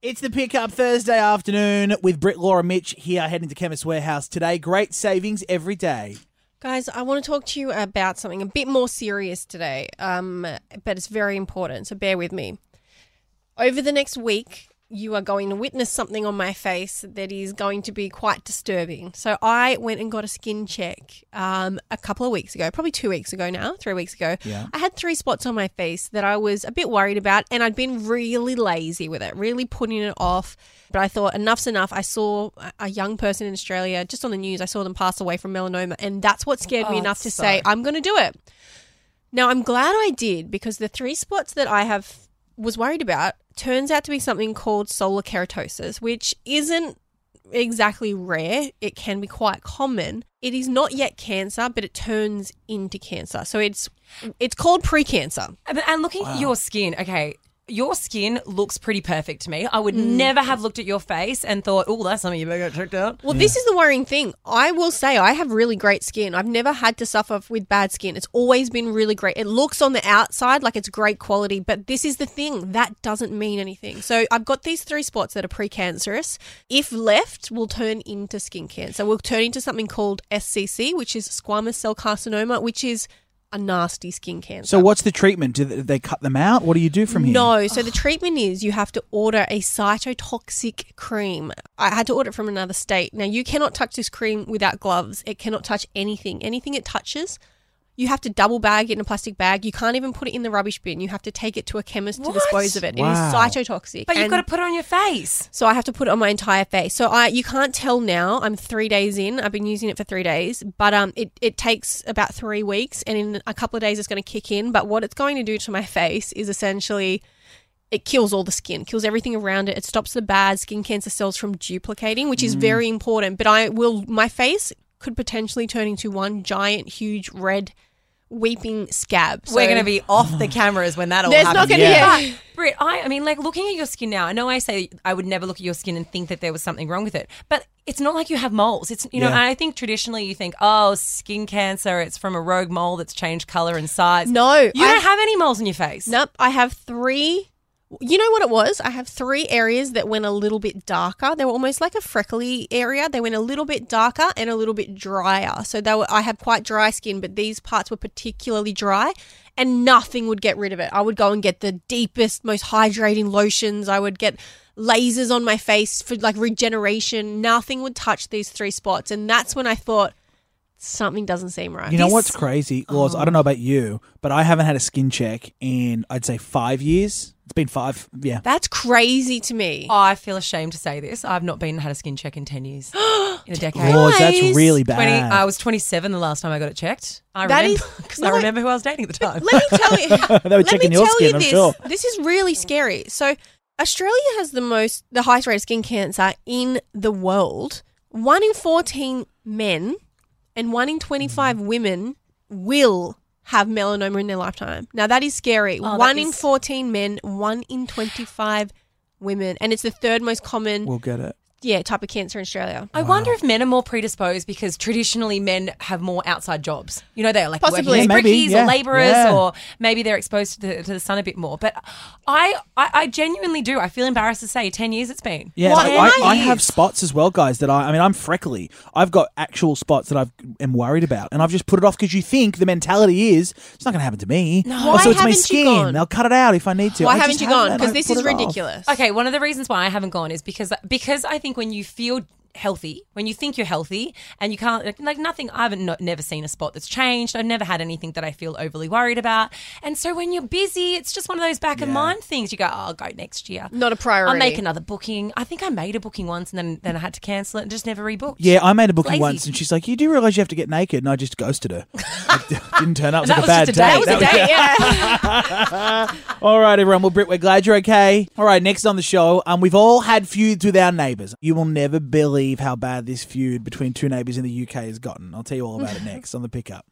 It's the pickup Thursday afternoon with Britt, Laura, Mitch here heading to Chemist Warehouse today. Great savings every day. Guys, I want to talk to you about something a bit more serious today, um, but it's very important, so bear with me. Over the next week, you are going to witness something on my face that is going to be quite disturbing. So, I went and got a skin check um, a couple of weeks ago, probably two weeks ago now, three weeks ago. Yeah. I had three spots on my face that I was a bit worried about, and I'd been really lazy with it, really putting it off. But I thought enough's enough. I saw a- a young person in Australia just on the news. I saw them pass away from melanoma, and that's what scared me Oh, enough to so- say I'm going to do it. Now I'm glad I did because the three spots that I have was worried about turns out to be something called solar keratosis, which isn't exactly rare. It can be quite common. It is not yet cancer, but it turns into cancer. So it's it's called precancer. And and looking at your skin, okay, your skin looks pretty perfect to me. I would mm. never have looked at your face and thought, oh, that's something you better get checked out. Well, this is the worrying thing. I will say I have really great skin. I've never had to suffer with bad skin. It's always been really great. It looks on the outside like it's great quality, but this is the thing. That doesn't mean anything. So I've got these three spots that are precancerous. If left, will turn into skin cancer. Will turn into something called SCC, which is squamous cell carcinoma, which is a nasty skin cancer. So, what's the treatment? Do they, cut them out? What do you do from here? No, so the treatment is you have to order a cytotoxic cream. I had to order it from another state. Now you cannot touch this cream without gloves. It cannot touch anything. Anything it touches, you have to double bag it in a plastic bag. You can't even put it in the rubbish bin. You have to take it to a chemist to dispose of it. Wow. It is cytotoxic. But you've got to put it on your face. so I have to put it on my entire face. So I you can't tell now. I'm three days in. I've been using it for three days, but um, it it takes about three weeks, and in a couple of days it's going to kick in. But what it's going to do to my face is essentially. It kills all the skin, kills everything around it. It stops the bad skin cancer cells from duplicating, which is very important. But I will, my face could potentially turn into one giant, huge red, weeping scab. We're going to be off the cameras when that all There's happens. not going to Yeah. Ah, be. But, Britt, I, I mean, like looking at your skin now, I know I say I would never look at your skin and think that there was something wrong with it, but it's not like you have moles. It's, you know, Yeah. and I think traditionally you think, oh, skin cancer, it's from a rogue mole that's changed color and size. No, You I- don't have any moles in your face. Nope. I have three. You know what it was? I have three areas that went a little bit darker. They were almost like a freckly area. They went a little bit darker and a little bit drier. So they were, I have quite dry skin, but these parts were particularly dry, and nothing would get rid of it. I would go and get the deepest, most hydrating lotions. I would get lasers on my face for like regeneration. Nothing would touch these three spots, and that's when I thought something doesn't seem right. You know This- what's crazy, Laws? I don't know oh. about you, but I haven't had a skin check in, I'd say, five years. It's been five. Yeah. That's crazy to me. I feel ashamed to say this. I've not been had a skin check in 10 years. in a decade. Laws, that's Guys. really 20, bad. I was 27 the last time I got it checked. I That remember is- because no, I I- remember who I was dating at the time. Let me tell you. They were let checking me your tell skin, you I'm this. sure. This is really scary. So Australia has the most, the highest rate of skin cancer in the world. One in fourteen men and one in twenty-five mm. women will have melanoma in their lifetime. Now that is scary. Oh, that one in is- fourteen men, one in twenty-five women, and it's the third most common, We'll get it. Yeah, type of cancer in Australia. I wonder if men are more predisposed because traditionally men have more outside jobs. You know, they're like Possibly. working as Yeah, maybe, brickies yeah, or labourers, yeah. or maybe they're exposed to the, to the sun a bit more. But I, I, I genuinely do. I feel embarrassed to say, ten years it's been. Yeah, Why- like, I, I have spots as well, guys. That I, I mean, I'm freckly. I've got actual spots that I am worried about, and I've just put it off because you think the mentality is it's not going to happen to me. No. Oh, Why so it's my skin. gone? They'll cut it out if I need to. Why I haven't you gone? Because this is it off. ridiculous. Okay, one of the reasons why I haven't gone is because because I think when you feel healthy, when you think you're healthy, and you can't like, like nothing. I haven't not, never seen a spot that's changed. I've never had anything that I feel overly worried about. And so when you're busy, it's just one of those back of mind things. You go, oh, I'll go next year. Not a priority. I'll make another booking. I think I made a booking once, and then then I had to cancel it and just never rebooked. Yeah, I made a booking Lazy. once, and she's like, "You do realize you have to get naked?" And I just ghosted her. I didn't turn up. It was And like a bad that was just a date. date. That was a That date, yeah. All right, everyone. Well, Britt, we're glad you're okay. All right, next on the show, um, we've all had feuds with our neighbours. You will never believe how bad this feud between two neighbours in the UK has gotten. I'll tell you all about it next on the pickup.